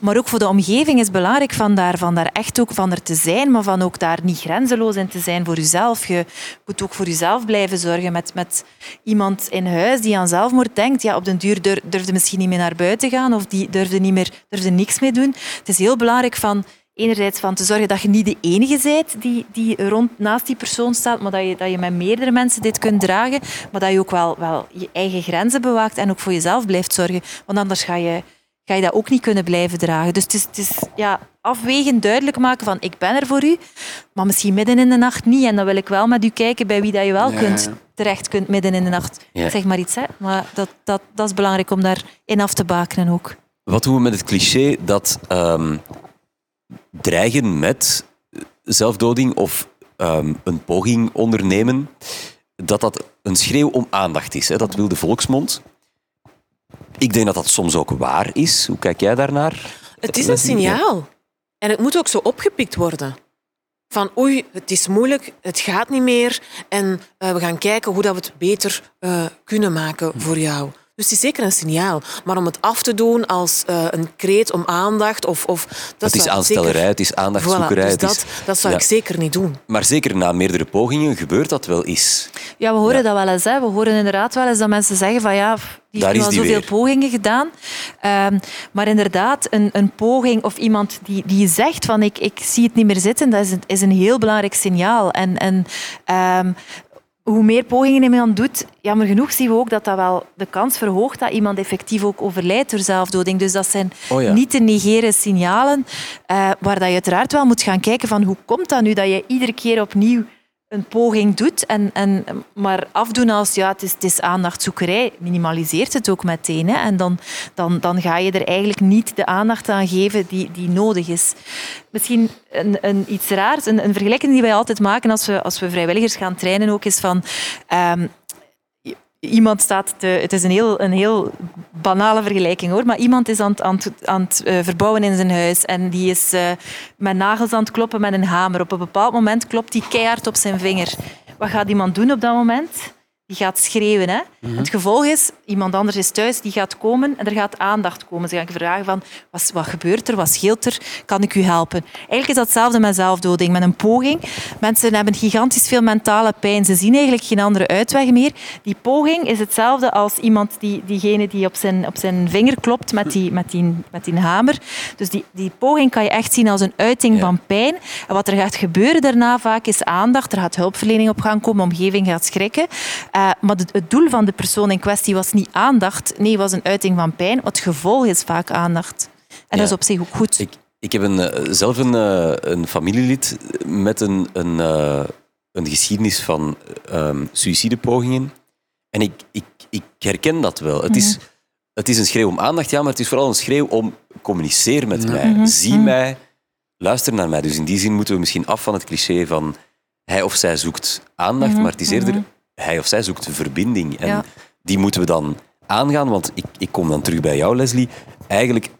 Maar ook voor de omgeving is het belangrijk van daar, van daar echt ook van er te zijn, maar van ook daar niet grenzeloos in te zijn voor jezelf. Je moet ook voor jezelf blijven zorgen met, met iemand in huis die aan zelfmoord denkt. Ja, op den duur dur- durfde misschien niet meer naar buiten gaan of die durfde, niet meer, durfde niks mee doen. Het is heel belangrijk van enerzijds van te zorgen dat je niet de enige bent die, die rond naast die persoon staat, maar dat je, dat je met meerdere mensen dit kunt dragen, maar dat je ook wel, wel je eigen grenzen bewaakt en ook voor jezelf blijft zorgen. Want anders ga je, ga je dat ook niet kunnen blijven dragen. Dus het is, het is ja, afwegen, duidelijk maken van ik ben er voor u, maar misschien midden in de nacht niet. En dan wil ik wel met u kijken bij wie dat je wel Ja, kunt, terecht kunt midden in de nacht. Ja. Zeg maar iets, hè. Maar dat, dat, dat is belangrijk om daarin af te bakenen ook. Wat doen we met het cliché dat ehm, dreigen met zelfdoding of ehm, een poging ondernemen, dat dat een schreeuw om aandacht is? Hè? Dat wil de volksmond. Ik denk dat dat soms ook waar is. Hoe kijk jij daarnaar? Het is een signaal. En het moet ook zo opgepikt worden. Van oei, het is moeilijk, het gaat niet meer. En eh, we gaan kijken hoe dat we het beter eh, kunnen maken voor jou. Dus het is zeker een signaal. Maar om het af te doen als eh, een kreet om aandacht... Of, of, dat Het is aanstellerij, zeker- het is Voilà, aandachtszoekerij. dus dat, dat zou Ja. ik zeker niet doen. Maar zeker na meerdere pogingen gebeurt dat wel eens. Ja, we horen Ja. dat wel eens. Hè. We horen inderdaad wel eens dat mensen zeggen van ja, die Daar heeft al zoveel weer. pogingen gedaan. Ehm, maar inderdaad, een, een poging of iemand die, die zegt van ik, ik zie het niet meer zitten, dat is een, is een heel belangrijk signaal. En, en ehm, hoe meer pogingen iemand doet, jammer genoeg zien we ook dat dat wel de kans verhoogt dat iemand effectief ook overlijdt door zelfdoding. Dus dat zijn Oh ja. niet te negeren signalen eh, waar dat je uiteraard wel moet gaan kijken van hoe komt dat nu dat je iedere keer opnieuw een poging doet, en, en, maar afdoen als ja, het is, het is minimaliseert het ook meteen. Hè? En dan, dan, dan ga je er eigenlijk niet de aandacht aan geven die, die nodig is. Misschien een, een, iets raars, een, een vergelijking die wij altijd maken als we, als we vrijwilligers gaan trainen ook, is van... ehm, iemand staat het is een heel, een heel banale vergelijking hoor, maar iemand is aan aan aan het eh, verbouwen in zijn huis en die is eh, met nagels aan het kloppen met een hamer. Op een bepaald moment klopt hij keihard op zijn vinger. Wat gaat iemand doen op dat moment? Die gaat schreeuwen. Hè? Het gevolg is, iemand anders is thuis, die gaat komen en er gaat aandacht komen. Ze gaan vragen van, wat, wat gebeurt er, wat scheelt er, kan ik u helpen? Eigenlijk is dat hetzelfde met zelfdoding, met een poging. Mensen hebben gigantisch veel mentale pijn. Ze zien eigenlijk geen andere uitweg meer. Die poging is hetzelfde als iemand die, diegene die op zijn, op zijn vinger klopt met die, met die, met die hamer. Dus die, die poging kan je echt zien als een uiting Ja. van pijn. En wat er gaat gebeuren daarna vaak is aandacht. Er gaat hulpverlening op gaan komen, de omgeving gaat schrikken. Eh, maar het, het doel van de persoon in kwestie was niet aandacht. Nee, was een uiting van pijn. Het gevolg is vaak aandacht. En Ja. dat is op zich ook goed. Ik, ik heb een, eh, zelf een, eh, een familielid met een, een, eh, een geschiedenis van ehm suïcidepogingen. En ik, ik, ik herken dat wel. Het, is, het is een schreeuw om aandacht, ja, maar het is vooral een schreeuw om communiceer met mij. Zie mij, luister naar mij. Dus in die zin moeten we misschien af van het cliché van hij of zij zoekt aandacht, maar het is eerder hij of zij zoekt verbinding. En Ja. die moeten we dan aangaan, want ik, ik kom dan terug bij jou, Leslie. Eigenlijk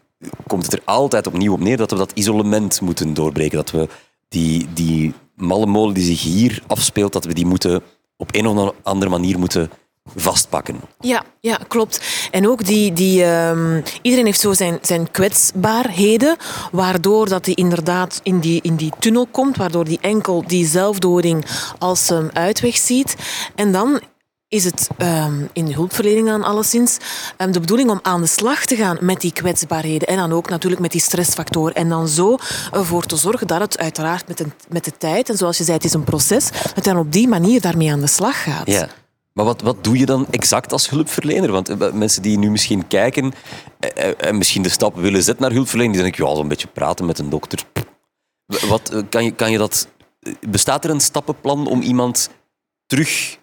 komt het er altijd opnieuw op neer dat we dat isolement moeten doorbreken. Dat we die, die malle molen die zich hier afspeelt, dat we die moeten op een of andere manier moeten vastpakken. Ja, ja, klopt. En ook die, die ehm, iedereen heeft zo zijn, zijn kwetsbaarheden, waardoor dat hij inderdaad in die, in die tunnel komt, waardoor die enkel die zelfdoding als um, uitweg ziet. En dan is het um, in de hulpverlening dan alleszins um, de bedoeling om aan de slag te gaan met die kwetsbaarheden en dan ook natuurlijk met die stressfactoren. En dan zo ervoor te zorgen dat het uiteraard met de, met de tijd, en zoals je zei, het is een proces, dat dan op die manier daarmee aan de slag gaat. Ja. Maar wat, wat doe je dan exact als hulpverlener? Want uh, mensen die nu misschien kijken uh, uh, en misschien de stap willen zetten naar hulpverlening, die denken, ja, zo'n beetje praten met een dokter. Wat, kan, je, kan je dat... Bestaat er een stappenplan om iemand terug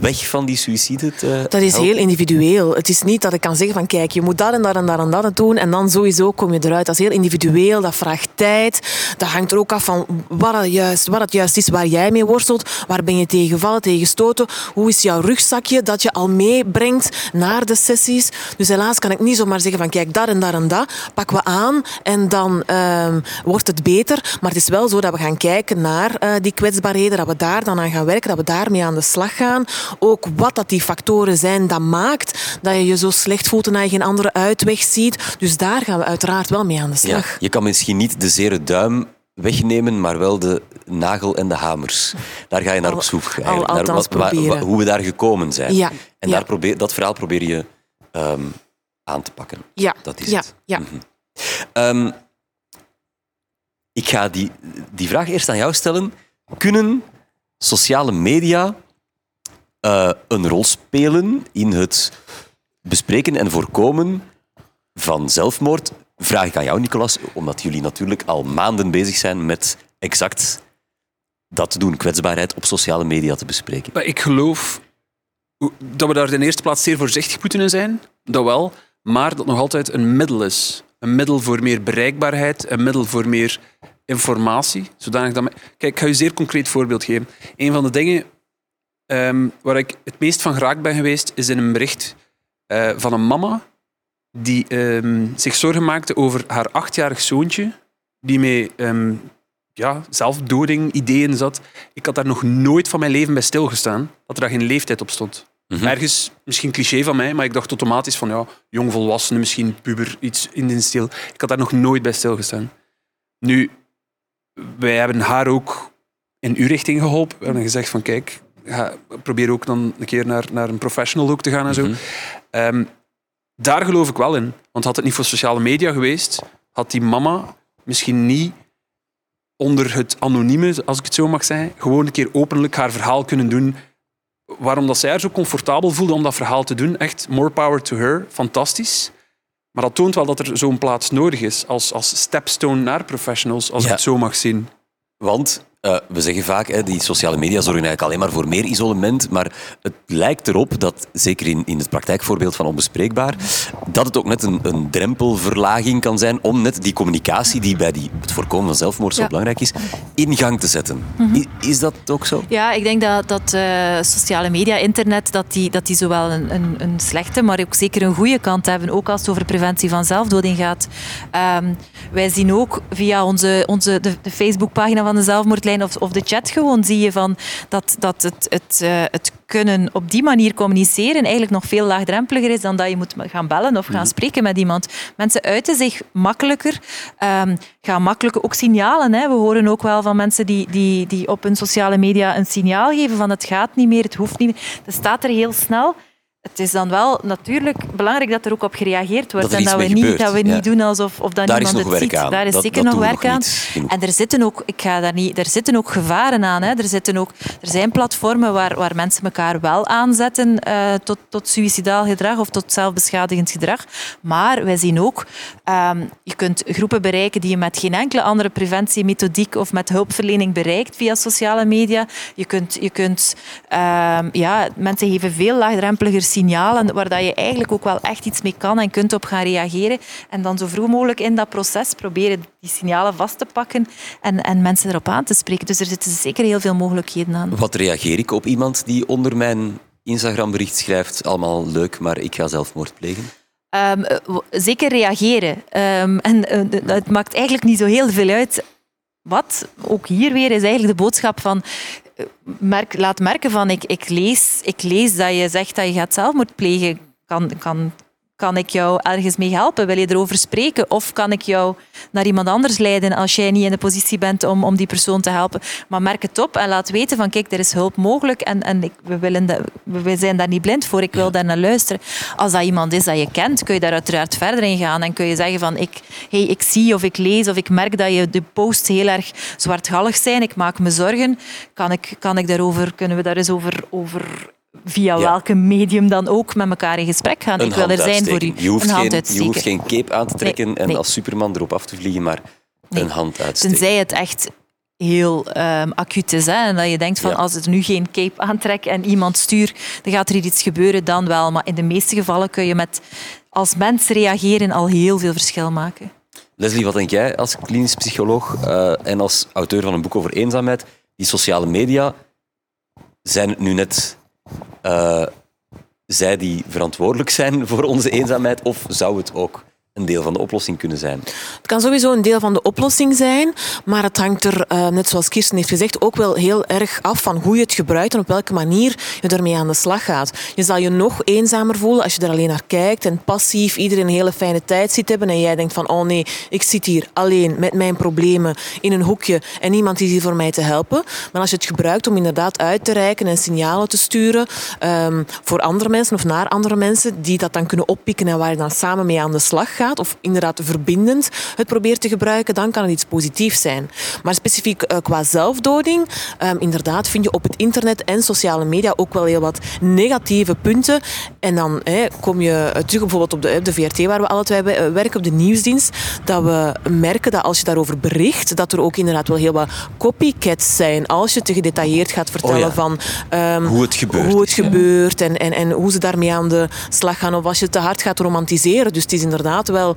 weg van die suïcide te Dat is heel individueel. Het is niet dat ik kan zeggen van kijk, je moet dat en dat en dat en dat doen en dan sowieso kom je eruit. Dat is heel individueel, dat vraagt tijd. Dat hangt er ook af van wat het juist, wat het juist is waar jij mee worstelt. Waar ben je tegen gevallen, tegen gestoten? Hoe is jouw rugzakje dat je al meebrengt naar de sessies? Dus helaas kan ik niet zomaar zeggen van kijk, dat en dat en dat pakken we aan en dan um, wordt het beter. Maar het is wel zo dat we gaan kijken naar uh, die kwetsbaarheden, dat we daar dan aan gaan werken, dat we daarmee aan de slag gaan ook wat dat die factoren zijn dat maakt dat je je zo slecht voelt en dat je geen andere uitweg ziet. Dus daar gaan we uiteraard wel mee aan de slag. Ja, je kan misschien niet de zere duim wegnemen, maar wel de nagel en de hamers. Daar ga je naar op zoek. Al, naar wat, waar, waar, hoe we daar gekomen zijn. Ja, en ja. daar probeer, dat verhaal probeer je um, aan te pakken. Ja, dat is ja, het. Ja. Mm -hmm. um, ik ga die, die vraag eerst aan jou stellen. Kunnen sociale media uh, een rol spelen in het bespreken en voorkomen van zelfmoord. Vraag ik aan jou, Nicolas, omdat jullie natuurlijk al maanden bezig zijn met exact dat te doen, kwetsbaarheid op sociale media te bespreken. Maar ik geloof dat we daar in eerste plaats zeer voorzichtig moeten zijn, dat wel, maar dat nog altijd een middel is. Een middel voor meer bereikbaarheid, een middel voor meer informatie. Zodanig dat... Kijk, ik ga je een zeer concreet voorbeeld geven. Een van de dingen Um, waar ik het meest van geraakt ben geweest, is in een bericht uh, van een mama die um, zich zorgen maakte over haar achtjarig zoontje, die met um, ja, zelfdoding ideeën zat. Ik had daar nog nooit van mijn leven bij stilgestaan, dat er daar geen leeftijd op stond. Mhm. Ergens, misschien cliché van mij, maar ik dacht automatisch van ja, jongvolwassene, misschien puber, iets in die stil. Ik had daar nog nooit bij stilgestaan. Nu, wij hebben haar ook in uw richting geholpen. We hebben gezegd van kijk, ga, probeer ook dan een keer naar, naar een professional ook te gaan en zo. Mhm. Um, daar geloof ik wel in. Want had het niet voor sociale media geweest, had die mama misschien niet onder het anonieme, als ik het zo mag zeggen, gewoon een keer openlijk haar verhaal kunnen doen. Waarom dat zij haar zo comfortabel voelde om dat verhaal te doen. Echt, more power to her. Fantastisch. Maar dat toont wel dat er zo'n plaats nodig is als, als stepstone naar professionals, als Ja. ik het zo mag zien. Want uh, we zeggen vaak, hè, die sociale media zorgen eigenlijk alleen maar voor meer isolement, maar het lijkt erop dat, zeker in, in het praktijkvoorbeeld van Onbespreekbaar, dat het ook net een, een drempelverlaging kan zijn om net die communicatie die bij die, het voorkomen van zelfmoord zo Ja. belangrijk is, in gang te zetten. I- is dat ook zo? Ja, ik denk dat, dat eh, sociale media, internet, dat die, dat die zowel een, een, een slechte, maar ook zeker een goede kant hebben. Ook als het over preventie van zelfdoding gaat. Ehm, wij zien ook via onze, onze, de, de Facebookpagina van de of, of de chat gewoon, zie je van dat, dat het, het, eh, het kunnen op die manier communiceren eigenlijk nog veel laagdrempeliger is dan dat je moet gaan bellen of gaan spreken met iemand. Mensen uiten zich makkelijker, ehm, gaan makkelijker ook signalen. Hè. We horen ook wel van mensen die, die, die op hun sociale media een signaal geven van het gaat niet meer, het hoeft niet meer. Dat staat er heel snel. Het is dan wel natuurlijk belangrijk dat er ook op gereageerd wordt Dat en dat we niet, gebeurt, dat we ja. niet doen alsof of dat Daar niemand het ziet. aan. Daar is Dat- zeker dat nog werk nog aan. En er zitten ook, ik ga daar niet, er zitten ook gevaren aan. Hè. Er, zitten ook, er zijn platformen waar, waar mensen elkaar wel aanzetten eh, tot, tot suïcidaal gedrag of tot zelfbeschadigend gedrag. Maar wij zien ook, ehm, je kunt groepen bereiken die je met geen enkele andere preventiemethodiek of met hulpverlening bereikt via sociale media. Je kunt, je kunt ehm, ja, mensen geven veel laagdrempeliger signalen waar dat je eigenlijk ook wel echt iets mee kan en kunt op gaan reageren. En dan zo vroeg mogelijk in dat proces proberen die signalen vast te pakken en, en mensen erop aan te spreken. Dus er zitten zeker heel veel mogelijkheden aan. Wat reageer ik op iemand die onder mijn Instagram-bericht schrijft, allemaal leuk, maar ik ga zelfmoord plegen? Um, zeker reageren. Um, en uh, het maakt eigenlijk niet zo heel veel uit wat. Ook hier weer is eigenlijk de boodschap van merk, laat merken van ik, ik, lees, ik lees dat je zegt dat je gaat zelfmoord plegen. Kan, kan kan ik jou ergens mee helpen? Wil je erover spreken? Of kan ik jou naar iemand anders leiden als jij niet in de positie bent om, om die persoon te helpen? Maar merk het op en laat weten van kijk, er is hulp mogelijk en, en ik, we, willen de, we zijn daar niet blind voor. Ik wil daar naar luisteren. Als dat iemand is dat je kent, kun je daar uiteraard verder in gaan en kun je zeggen van ik, hey, ik zie of ik lees of ik merk dat je de posts heel erg zwartgallig zijn. Ik maak me zorgen. Kan, ik, kan ik daarover, kunnen we daar eens over, over via welke medium dan ook met elkaar in gesprek gaan. ik wil er zijn voor u. Je hoeft, geen, je hoeft geen cape aan te trekken en als Superman erop af te vliegen, maar een hand uitsteken. Tenzij het echt heel um, acuut is. Hè? En dat je denkt van als het nu geen cape aantrek en iemand stuurt, dan gaat er iets gebeuren, dan wel. Maar in de meeste gevallen kun je met als mens reageren al heel veel verschil maken. Leslie, wat denk jij als klinisch psycholoog uh, en als auteur van een boek over eenzaamheid? Die sociale media zijn het nu net zij die verantwoordelijk zijn voor onze eenzaamheid? Of zou het ook een deel van de oplossing kunnen zijn? Het kan sowieso een deel van de oplossing zijn, maar het hangt er, uh, net zoals Kirsten heeft gezegd, ook wel heel erg af van hoe je het gebruikt en op welke manier je ermee aan de slag gaat. Je zal je nog eenzamer voelen als je er alleen naar kijkt en passief iedereen een hele fijne tijd ziet hebben en jij denkt van oh nee, ik zit hier alleen met mijn problemen in een hoekje en niemand is hier voor mij te helpen. Maar als je het gebruikt om inderdaad uit te reiken en signalen te sturen um, voor andere mensen of naar andere mensen die dat dan kunnen oppikken en waar je dan samen mee aan de slag gaat, of inderdaad verbindend het probeert te gebruiken, dan kan het iets positiefs zijn. Maar specifiek uh, qua zelfdoding, um, inderdaad vind je op het internet en sociale media ook wel heel wat negatieve punten. En dan kom je eh, terug bijvoorbeeld op de, de VRT, waar we alle twee werken, op de nieuwsdienst, dat we merken dat als je daarover bericht, dat er ook inderdaad wel heel wat copycats zijn. Als je te gedetailleerd gaat vertellen oh ja. van um, hoe het gebeurt, hoe het gebeurt en, en, en hoe ze daarmee aan de slag gaan. Of als je te hard gaat romantiseren. Dus het is inderdaad wel wel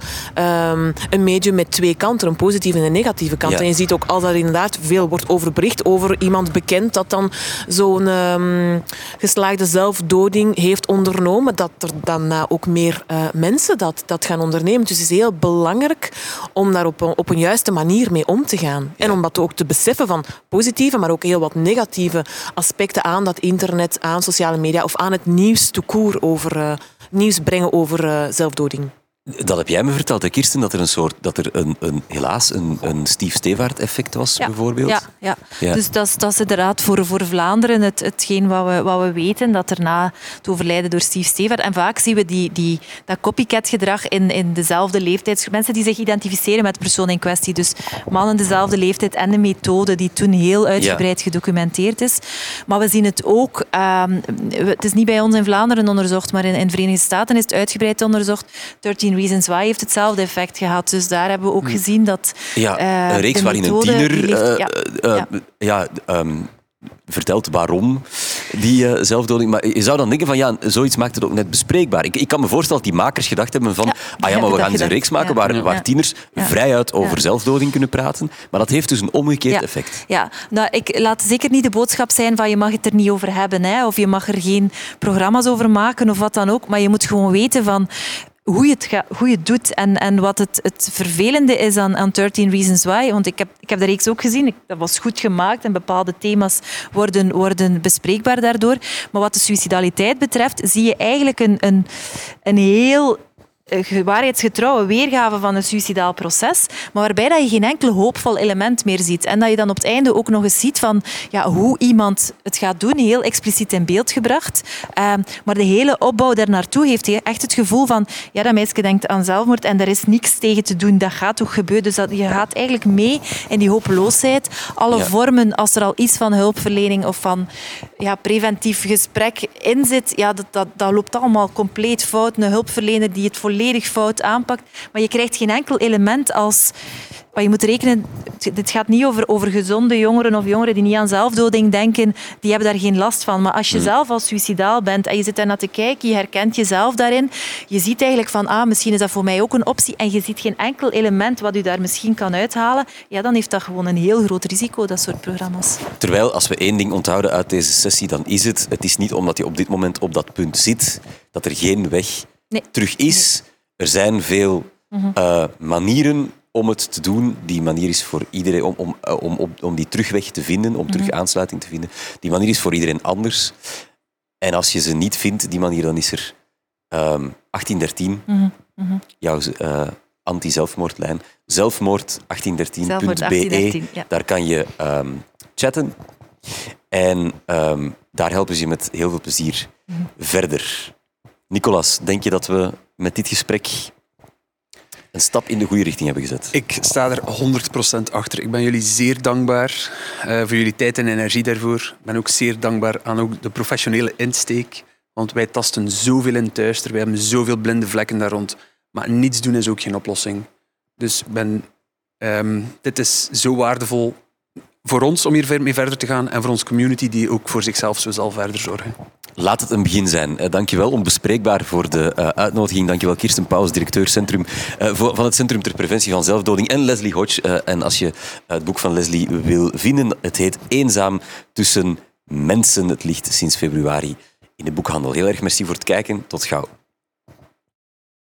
um, een medium met twee kanten, een positieve en een negatieve kant. Ja. En je ziet ook als er inderdaad veel wordt over bericht over iemand bekend dat dan zo'n um, geslaagde zelfdoding heeft ondernomen, dat er daarna ook meer uh, mensen dat, dat gaan ondernemen. Dus het is heel belangrijk om daar op een, op een juiste manier mee om te gaan. Ja. En om dat ook te beseffen van positieve, maar ook heel wat negatieve aspecten aan dat internet, aan sociale media of aan het nieuws te koer over uh, nieuws brengen over uh, zelfdoding. Dat heb jij me verteld, hè, Kirsten, dat er, een soort, dat er een, een, helaas een, een Steve Stevaart-effect was, ja, bijvoorbeeld. Ja, ja. ja. dus dat is, dat is inderdaad voor, voor Vlaanderen het, hetgeen wat we, wat we weten, dat er na het overlijden door Steve Stevaart... En vaak zien we die, die, dat copycat-gedrag in, in dezelfde leeftijd. Mensen die zich identificeren met de persoon in kwestie. Dus mannen dezelfde leeftijd en de methode die toen heel uitgebreid ja. gedocumenteerd is. Maar we zien het ook... Um, het is niet bij ons in Vlaanderen onderzocht, maar in, in de Verenigde Staten is het uitgebreid onderzocht. 13 Reasons Why heeft hetzelfde effect gehad. Dus daar hebben we ook gezien dat. Ja, uh, een reeks waarin een tiener. Uh, ja, uh, ja. ja um, vertelt waarom die uh, zelfdoding. Maar je zou dan denken van ja, zoiets maakt het ook net bespreekbaar. Ik, ik kan me voorstellen dat die makers gedacht hebben van ja, ah ja, maar we gaan eens een reeks maken waar, ja. waar tieners vrijuit over zelfdoding kunnen praten. Maar dat heeft dus een omgekeerd effect. Ja, nou, ik laat zeker niet de boodschap zijn van je mag het er niet over hebben hè, of je mag er geen programma's over maken of wat dan ook. Maar je moet gewoon weten van hoe je het, hoe je doet en, en wat het, het vervelende is aan, aan 13 Reasons Why. Want ik heb, ik heb de reeks ook gezien. Dat was goed gemaakt en bepaalde thema's worden, worden bespreekbaar daardoor. Maar wat de suicidaliteit betreft, zie je eigenlijk een, een, een heel waarheidsgetrouwe weergave van een suicidaal proces, maar waarbij dat je geen enkel hoopvol element meer ziet. En dat je dan op het einde ook nog eens ziet van ja, hoe iemand het gaat doen, heel expliciet in beeld gebracht. Uh, maar de hele opbouw daar naartoe heeft echt het gevoel van ja, dat meisje denkt aan zelfmoord en er is niks tegen te doen. Dat gaat toch gebeuren. Dus dat, je gaat eigenlijk mee in die hopeloosheid. Alle ja. vormen, als er al iets van hulpverlening of van ja, preventief gesprek in zit, ja, dat, dat, dat loopt allemaal compleet fout. Een hulpverlener die het volledig volledig fout aanpakt. Maar je krijgt geen enkel element als... Maar je moet rekenen, dit gaat niet over, over gezonde jongeren of jongeren die niet aan zelfdoding denken, die hebben daar geen last van. Maar als je zelf al suicidaal bent en je zit daar naar te kijken, je herkent jezelf daarin, je ziet eigenlijk van, ah, misschien is dat voor mij ook een optie en je ziet geen enkel element wat u daar misschien kan uithalen, ja, dan heeft dat gewoon een heel groot risico, dat soort programma's. Terwijl, als we één ding onthouden uit deze sessie, dan is het, het is niet omdat je op dit moment op dat punt zit, dat er geen weg Nee. terug is. Er zijn veel eh, manieren om het te doen. Die manier is voor iedereen om, om, eh, om, om, om die terugweg te vinden, om terug aansluiting te vinden. Die manier is voor iedereen anders. En als je ze niet vindt, die manier, dan is er ehm 1813, jouw eh, anti-zelfmoordlijn. Zelfmoord1813.be. Zelfmoord 1813, ja. Daar kan je ehm, chatten. En ehm, daar helpen ze je met heel veel plezier verder. Nicolas, denk je dat we met dit gesprek een stap in de goede richting hebben gezet? Ik sta er 100% achter. Ik ben jullie zeer dankbaar eh, voor jullie tijd en energie daarvoor. Ik ben ook zeer dankbaar aan ook de professionele insteek. Want wij tasten zoveel in duister. Wij hebben zoveel blinde vlekken daar rond. Maar niets doen is ook geen oplossing. Dus ben, ehm, dit is zo waardevol voor ons om hier mee verder te gaan. En voor onze community die ook voor zichzelf zo zal verder zorgen. Laat het een begin zijn. Dankjewel, onbespreekbaar voor de eh, uitnodiging. Dankjewel Kirsten Pauws, directeur Centrum, eh, van het Centrum ter Preventie van Zelfdoding. En Leslie Hodge. Eh, en als je het boek van Leslie wil vinden, het heet Eenzaam tussen mensen. Het ligt sinds februari in de boekhandel. Heel erg merci voor het kijken. Tot gauw.